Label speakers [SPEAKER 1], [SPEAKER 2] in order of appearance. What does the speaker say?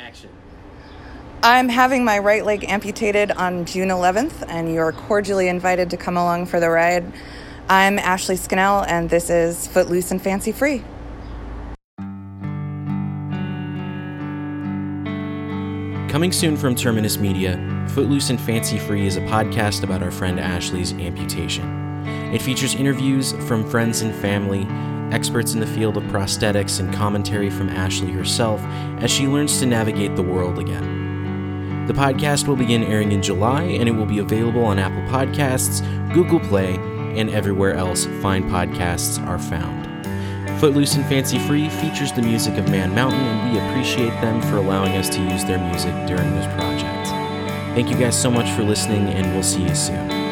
[SPEAKER 1] action.
[SPEAKER 2] I'm having my right leg amputated on June 11th, and you're cordially invited to come along for the ride. I'm Ashley Skinnell, and this is Footloose and Fancy Free.
[SPEAKER 1] Coming soon from Terminus Media, Footloose and Fancy Free is a podcast about our friend Ashley's amputation. It features interviews from friends and family, experts in the field of prosthetics, and commentary from Ashley herself as she learns to navigate the world again. The podcast will begin airing in July and it will be available on Apple Podcasts, Google Play, and everywhere else fine podcasts are found. Footloose and Fancy Free features the music of Man Mountain, and we appreciate them for allowing us to use their music during this project. Thank you guys so much for listening, and we'll see you soon.